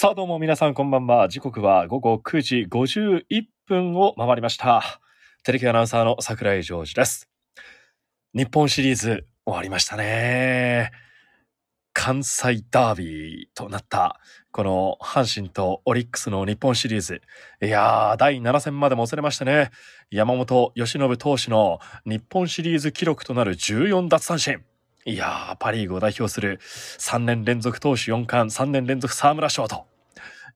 さあどうも皆さんこんばんは。時刻は午後9時51分を回りました。テレビアナウンサーの桜井ジョージです。日本シリーズ終わりましたね。関西ダービーとなった、この阪神とオリックスの日本シリーズ。いやー、第7戦までもつれましてね、山本由伸投手の日本シリーズ記録となる14奪三振。いやー、パリーグを代表する3年連続投手4冠、3年連続沢村賞と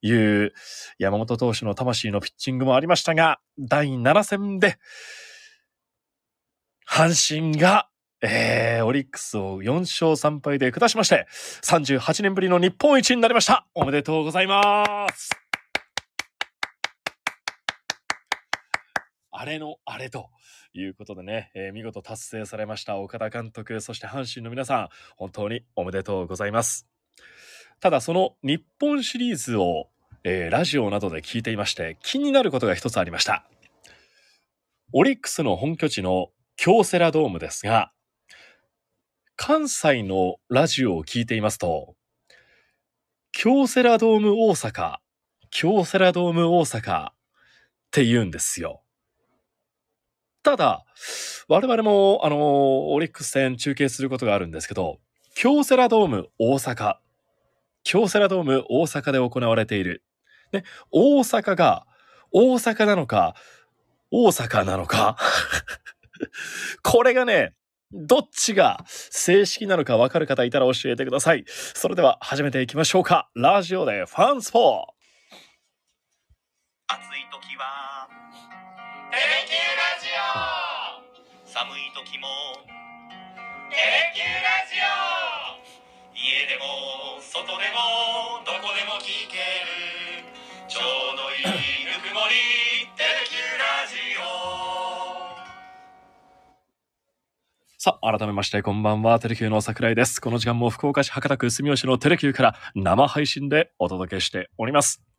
いう山本投手の魂のピッチングもありましたが、第7戦で、阪神が、えー、オリックスを4勝3敗で下しまして、38年ぶりの日本一になりました。おめでとうございます。あれのあれということでね、えー見事達成されました岡田監督、そして阪神の皆さん、本当におめでとうございます。ただその日本シリーズを、えーラジオなどで聞いていまして気になることが一つありました。オリックスの本拠地の京セラドームですが、関西のラジオを聞いていますと、京セラドーム大阪、京セラドーム大阪って言うんですよ。ただ、我々も、あの、オリックス戦中継することがあるんですけど、京セラドーム大阪、京セラドーム大阪で行われている。ね、大阪が大阪なのか、大阪なのか。これがね、どっちが正式なのか分かる方いたら教えてください。それでは始めていきましょうか。ラジオでファンスポ暑い時は「寒い時も「テレキューラジオ」家でも外でもどこでも聞けるちょうどいいぬくもり「テレキューラジオ」さあ、改めましてこんばんは。テレキューの桜井です。この時間も福岡市博多区住吉のテレキューから生配信でお届けしております。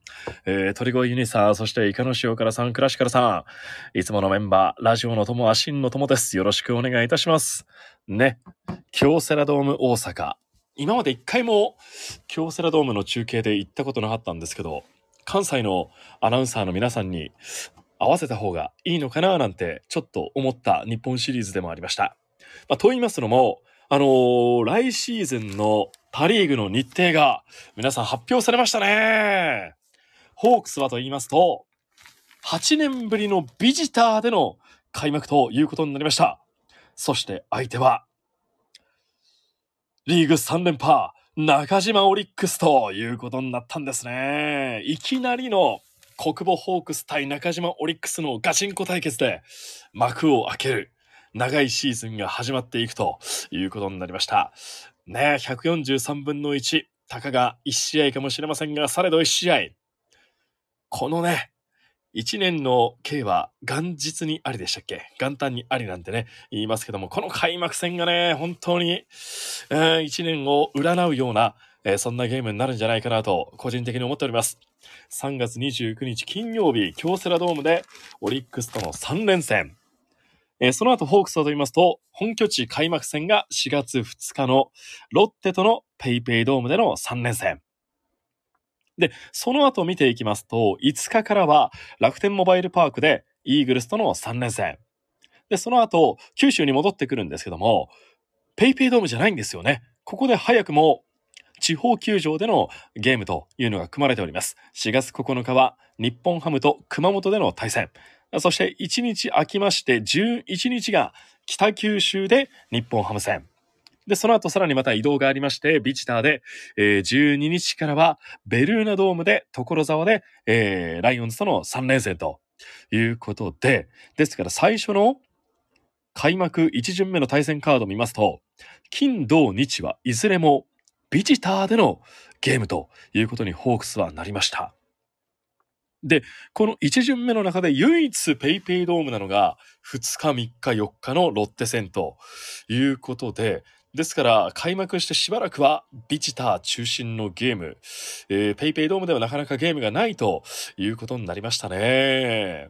えー、鳥越ユニサー、そしてイカの塩辛さん、クラシカルさん、いつものメンバー、ラジオの友は真の友です。よろしくお願いいたします。ね、京セラドーム大阪。今まで一回も京セラドームの中継で行ったことなかったんですけど、関西のアナウンサーの皆さんに合わせた方がいいのかななんてちょっと思った日本シリーズでもありました。まあ、と言いますのも、あのー来シーズンのパリーグの日程が皆さん発表されましたね。ホークスはと言いますと、8年ぶりのビジターでの開幕ということになりました。そして相手は、リーグ3連覇、中島オリックスということになったんですね。いきなりの国母ホークス対中島オリックスのガチンコ対決で幕を開ける長いシーズンが始まっていくということになりました。ね、143分の1、たかが1試合かもしれませんが、されど1試合。このね、1年の計は元日にありでしたっけ？元旦にありなんてね、言いますけども、この開幕戦がね、本当に、えー1年を占うような、えーそんなゲームになるんじゃないかなと、個人的に思っております。3月29日金曜日、京セラドームでオリックスとの3連戦。えーその後、ホークスはと言いますと、本拠地開幕戦が4月2日のロッテとのペイペイドームでの3連戦。で、その後見ていきますと、5日からは楽天モバイルパークでイーグルスとの3連戦。で、その後、九州に戻ってくるんですけども、ペイペイドームじゃないんですよね。ここで早くも地方球場でのゲームというのが組まれております。4月9日は日本ハムと熊本での対戦。そして1日空きまして11日が北九州で日本ハム戦。で、その後さらにまた移動がありまして、ビジターで、えー12日からはベルーナドームで所沢で、えーライオンズとの3連戦ということで、ですから最初の開幕1巡目の対戦カードを見ますと、金、土、日はいずれもビジターでのゲームということにホークスはなりました。で、この1巡目の中で唯一ペイペイドームなのが2日、3日、4日のロッテ戦ということで、ですから開幕してしばらくはビジター中心のゲーム、えーペイペイドームではなかなかゲームがないということになりましたね。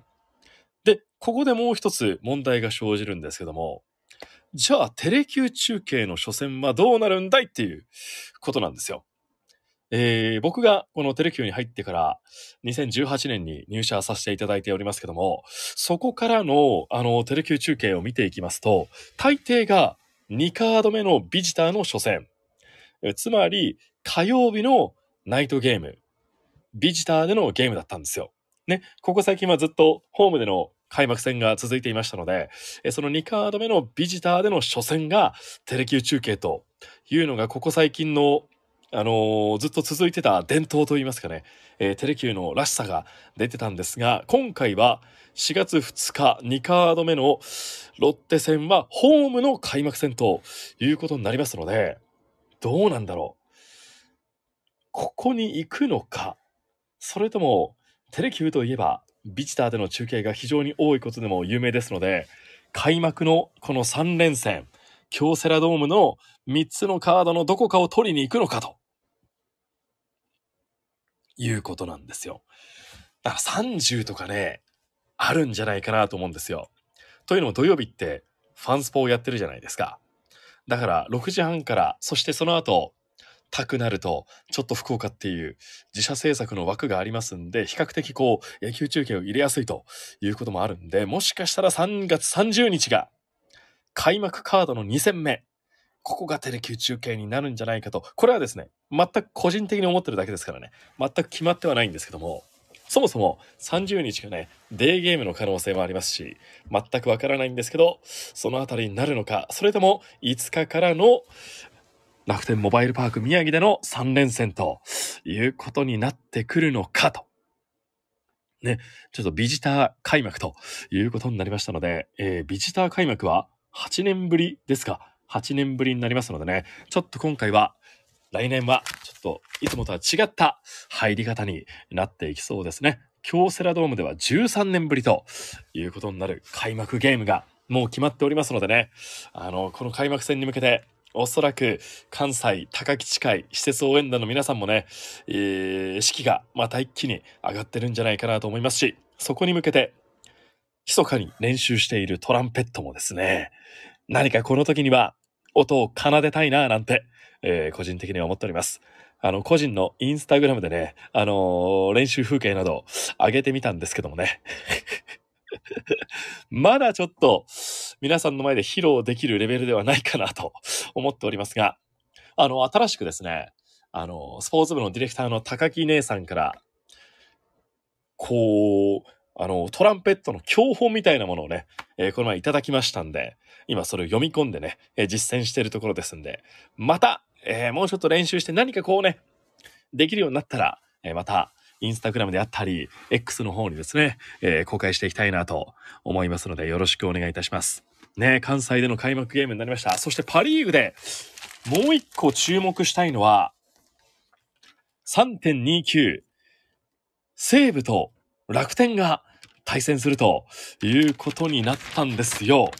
で、ここでもう一つ問題が生じるんですけども、じゃあテレキュー中継の初戦はどうなるんだいっていうことなんですよ。えー僕がこのテレキューに入ってから2018年に入社させていただいておりますけども、そこからのあのテレキュー中継を見ていきますと、大抵が2カード目のビジターの初戦。つまり火曜日のナイトゲーム。ビジターでのゲームだったんですよ。ね、ここ最近はずっとホームでの開幕戦が続いていましたので、その2カード目のビジターでの初戦がテレキュー中継というのがここ最近のあのーずっと続いてた伝統といいますかね、えーテレキューのらしさが出てたんですが、今回は4月2日2カード目のロッテ戦はホームの開幕戦ということになりますので、どうなんだろう。ここに行くのか、それともテレキューといえばビジターでの中継が非常に多いことでも有名ですので、開幕のこの3連戦、京セラドームの3つのカードのどこかを取りに行くのかと。いうことなんですよ。だから30とかね、あるんじゃないかなと思うんですよ。というのも土曜日ってファンスポをやってるじゃないですか。だから6時半から、そしてその後、たくなると、ちょっと福岡っていう自社制作の枠がありますんで、比較的こう、野球中継を入れやすいということもあるんで、もしかしたら3月30日が開幕カードの2戦目、ここがテレキュー中継になるんじゃないかと、これはですね、全く個人的に思ってるだけですからね、全く決まってはないんですけども、そもそも30日がね、デーゲームの可能性もありますし、全くわからないんですけど、そのあたりになるのか、それとも5日からの楽天モバイルパーク宮城での3連戦ということになってくるのかと。ね、ちょっとビジター開幕ということになりましたので、えービジター開幕は8年ぶりですか ?8 年ぶりになりますのでね、ちょっと今回は、来年はちょっといつもとは違った入り方になっていきそうですね。京セラドームでは13年ぶりということになる開幕ゲームがもう決まっておりますのでね、あの、この開幕戦に向けて、おそらく関西高木近い施設応援団の皆さんもね、えー士気がまた一気に上がってるんじゃないかなと思いますし、そこに向けて、密かに練習しているトランペットもですね、何かこの時には音を奏でたいななんて、えー個人的には思っております。あの、個人のインスタグラムでね、あのー練習風景など上げてみたんですけどもね。まだちょっと皆さんの前で披露できるレベルではないかなと思っておりますが、あの、新しくですね、あの、スポーツ部のディレクターの高木姉さんから、こう、あの、トランペットの教本みたいなものをね、えーこの前いただきましたんで、今それを読み込んでね、えー実践しているところですんで、また、えーもうちょっと練習して何かこうね、できるようになったら、えーまた、インスタグラムであったり、X の方にですね、えー公開していきたいなと思いますので、よろしくお願いいたします。ね、関西での開幕ゲームになりました。そしてパリーグでもう一個注目したいのは、3.29、西武と楽天が対戦するということになったんですよ。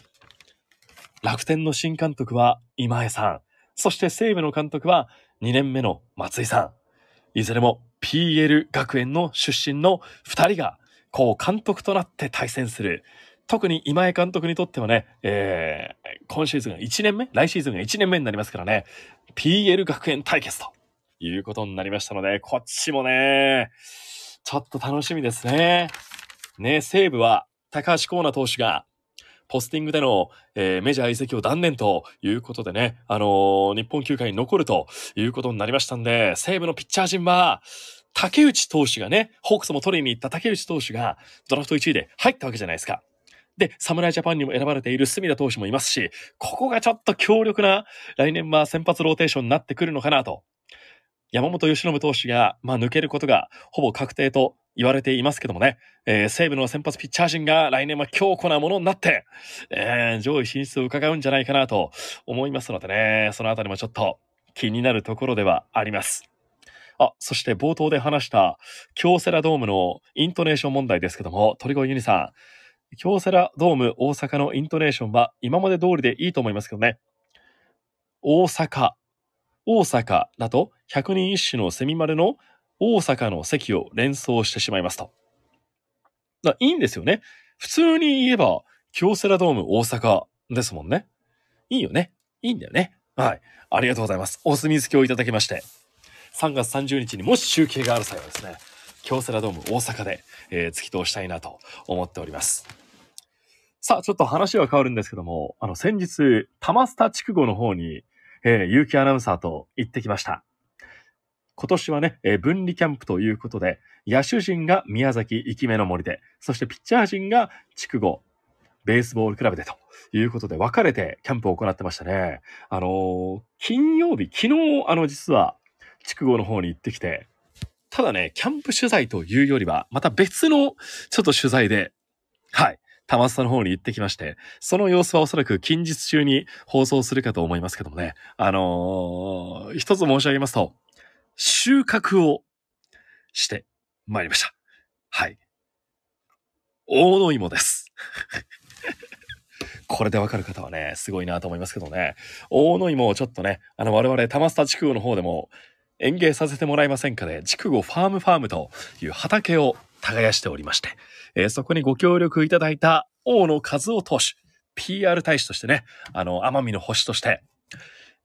楽天の新監督は今江さん、そして西武の監督は2年目の松井さん。いずれも PL 学園の出身の2人が、こう監督となって対戦する。特に今江監督にとってはね、えー今シーズンが1年目？来シーズンが1年目になりますからね、PL 学園対決ということになりましたので、こっちもね、ちょっと楽しみですね。ね、西武は高橋光成投手が、ポスティングでの、えーメジャー移籍を断念ということでね、あのー日本球界に残るということになりましたんで、西武のピッチャー陣は、竹内投手がね、ホークスも取りに行った竹内投手がドラフト1位で入ったわけじゃないですか。で、侍ジャパンにも選ばれている隅田投手もいますし、ここがちょっと強力な来年は先発ローテーションになってくるのかなと。山本由伸投手が、まあ、抜けることがほぼ確定と言われていますけどもね、えー西武の先発ピッチャー陣が来年は強固なものになって、えー上位進出を伺うんじゃないかなと思いますのでね、そのあたりもちょっと気になるところではあります。あ、そして冒頭で話した京セラドームのイントネーション問題ですけども、鳥越ユニさん、京セラドーム大阪のイントネーションは今まで通りでいいと思いますけどね。大阪、大阪だと百人一首のセミマルの大阪の席を連想してしまいますと。だいいんですよね。普通に言えば京セラドーム大阪ですもんね。いいよね。いいんだよね。はい。ありがとうございます。お墨付きをいただきまして。3月30日にもし集計がある際はですね、京セラドーム大阪で、えー突き通したいなと思っております。さあ、ちょっと話は変わるんですけども、あの、先日、玉スタ筑後の方に、えー、結城アナウンサーと行ってきました。今年はね、えー分離キャンプということで、野手陣が宮崎生き目の森で、そしてピッチャー陣が筑後ベースボールクラブでということで分かれてキャンプを行ってましたね。あのー金曜日、昨日、あの、実は、筑後の方に行ってきて、ただね、キャンプ取材というよりは、また別のちょっと取材で、はい、玉須の方に行ってきまして、その様子はおそらく近日中に放送するかと思いますけどもね、あのー一つ申し上げますと、収穫をしてまいりました。はい。大野芋です。これでわかる方はね、すごいなと思いますけどね。大野芋をちょっとね、あの、我々、玉スタ地区の方でも園芸させてもらえませんかね。筑後ファームファームという畑を耕しておりまして、えーそこにご協力いただいた大野和夫投手、PR 大使としてね、あの、奄美の星として、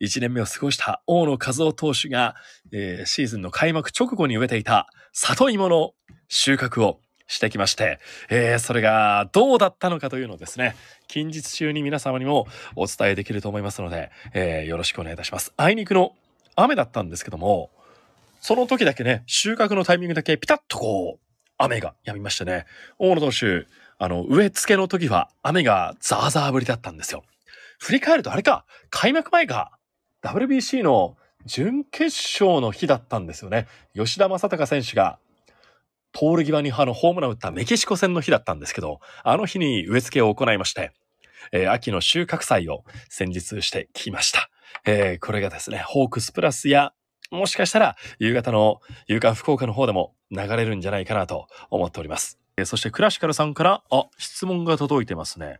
1年目を過ごした大野和夫投手が、えーシーズンの開幕直後に植えていた里芋の収穫をしてきまして、えーそれがどうだったのかというのをですね、近日中に皆様にもお伝えできると思いますので、えーよろしくお願いいたします。あいにくの雨だったんですけども、その時だけね、収穫のタイミングだけピタッとこう、雨が止みましてね、大野投手、あの、植え付けの時は雨がザーザー降りだったんですよ。振り返るとあれか、開幕前か、WBC の準決勝の日だったんですよね。吉田正尚選手が、ポール際にあのホームランを打ったメキシコ戦の日だったんですけど、あの日に植え付けを行いまして、えー秋の収穫祭を先日してきました。えーこれがですね、ホークスプラスや、もしかしたら夕方の夕刊福岡の方でも流れるんじゃないかなと思っております。えそしてクラシカルさんから、あ、質問が届いてますね。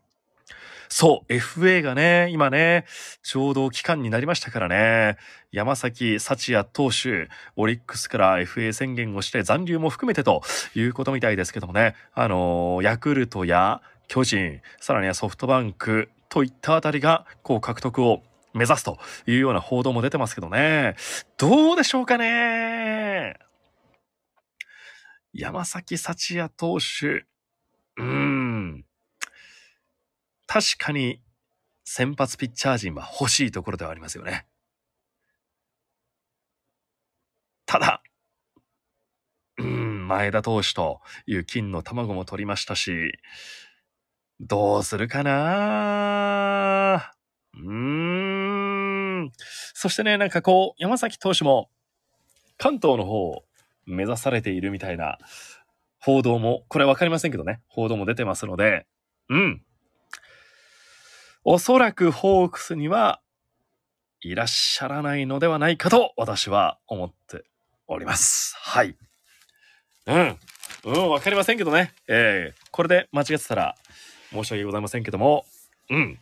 そう、FA がね、今ね、ちょうど期間になりましたからね、山崎幸也投手、オリックスから FA 宣言をして残留も含めてということみたいですけどもね、あのーヤクルトや巨人、さらにはソフトバンクといったあたりが、こう獲得を目指すというような報道も出てますけどね、どうでしょうかね。山崎幸也投手、うん、確かに先発ピッチャー陣は欲しいところではありますよね。ただ、うん、前田投手という金の卵も取りましたし、どうするかな。うーん。そしてね、なんかこう、山崎投手も関東の方を目指されているみたいな報道も、これわかりませんけどね、報道も出てますので、うん。おそらくホークスにはいらっしゃらないのではないかと私は思っております。はい。うん。うん、わかりませんけどね。えー、これで間違ってたら申し訳ございませんけども、うん。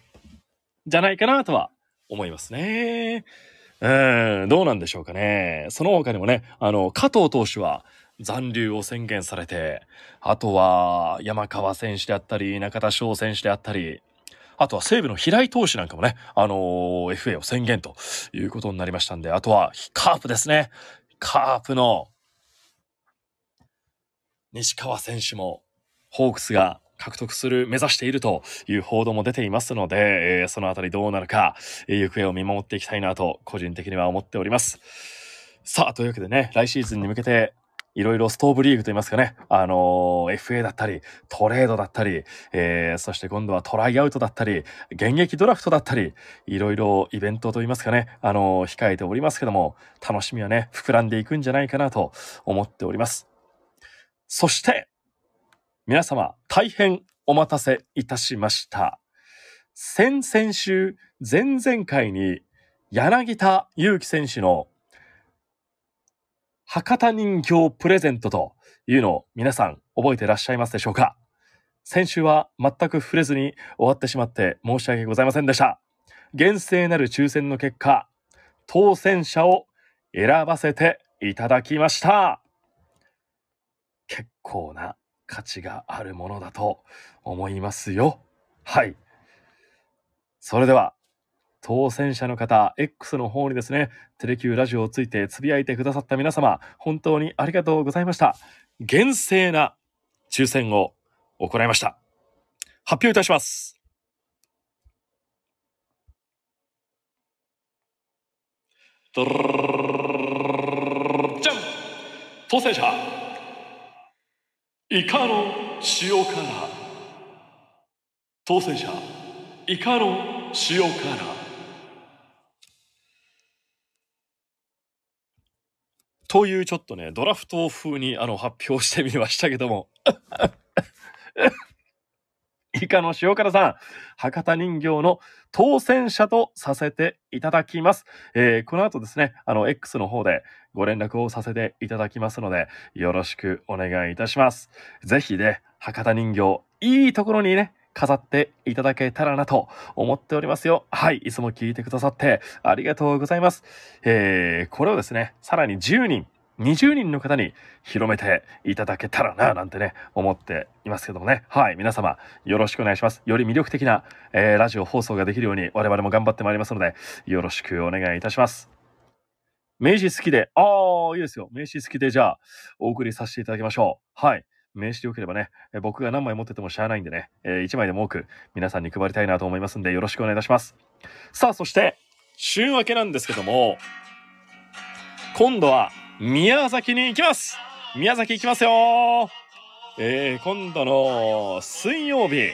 じゃないかなとは思いますね。うん、どうなんでしょうかね。その他にもね、あの、加藤投手は残留を宣言されて、あとは山川選手であったり、中田翔選手であったり、あとは西武の平井投手なんかもね、あのー FA を宣言ということになりましたんで、あとはカープですね。カープの西川選手もホークスが獲得する、目指しているという報道も出ていますので、えーそのあたりどうなるか、えー行方を見守っていきたいなと、個人的には思っております。さあ、というわけでね、来シーズンに向けて、いろいろストーブリーグといいますかね、あのー FA だったり、トレードだったり、えーそして今度はトライアウトだったり、現役ドラフトだったり、いろいろイベントといいますかね、あのー控えておりますけども、楽しみはね、膨らんでいくんじゃないかなと思っております。そして、皆様、大変お待たせいたしました。先々週、前々回に、柳田悠岐選手の博多人形プレゼントというのを皆さん覚えていらっしゃいますでしょうか先週は全く触れずに終わってしまって申し訳ございませんでした。厳正なる抽選の結果、当選者を選ばせていただきました。結構な価値があるものだと思いますよ。はい。それでは、当選者の方、X の方にですね、テレキューラジオをついてつぶやいてくださった皆様、本当にありがとうございました。厳正な抽選を行いました。発表いたします。じゃん当選者イカの塩辛当選者イカの塩辛というちょっとねドラフト風にあの発表してみましたけども。イカの塩辛さん博多人形の当選者とさせていただきます、えーこの後ですねあの X の方でご連絡をさせていただきますのでよろしくお願いいたしますぜひね博多人形いいところにね飾っていただけたらなと思っておりますよ。はい、いつも聞いてくださってありがとうございます。えー、これをですね、さらに10人、20人の方に広めていただけたらな、なんてね、思っていますけどもね。はい、皆様、よろしくお願いします。より魅力的な、えーラジオ放送ができるように我々も頑張ってまいりますので、よろしくお願いいたします。名刺好きで、ああ、いいですよ。名刺好きで、じゃあ、お送りさせていただきましょう。はい。名刺でよければね、え僕が何枚持っててもしゃあないんでね、え1枚でも多く皆さんに配りたいなと思いますんで、よろしくお願いいたします。さあ、そして、週明けなんですけども、今度は宮崎に行きます。宮崎行きますよ。えー、今度の水曜日、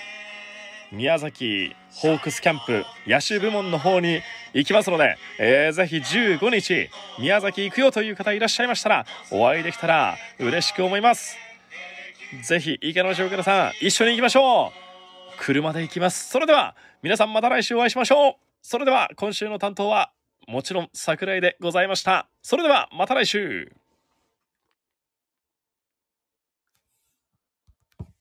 宮崎ホークスキャンプ野手部門の方に行きますので、えーぜひ15日宮崎行くよという方いらっしゃいましたらお会いできたら嬉しく思います。ぜひ池野塩倉さん。一緒に行きましょう。車で行きます。それでは皆さんまた来週お会いしましょう。それでは今週の担当はもちろん桜井でございました。それではまた来週。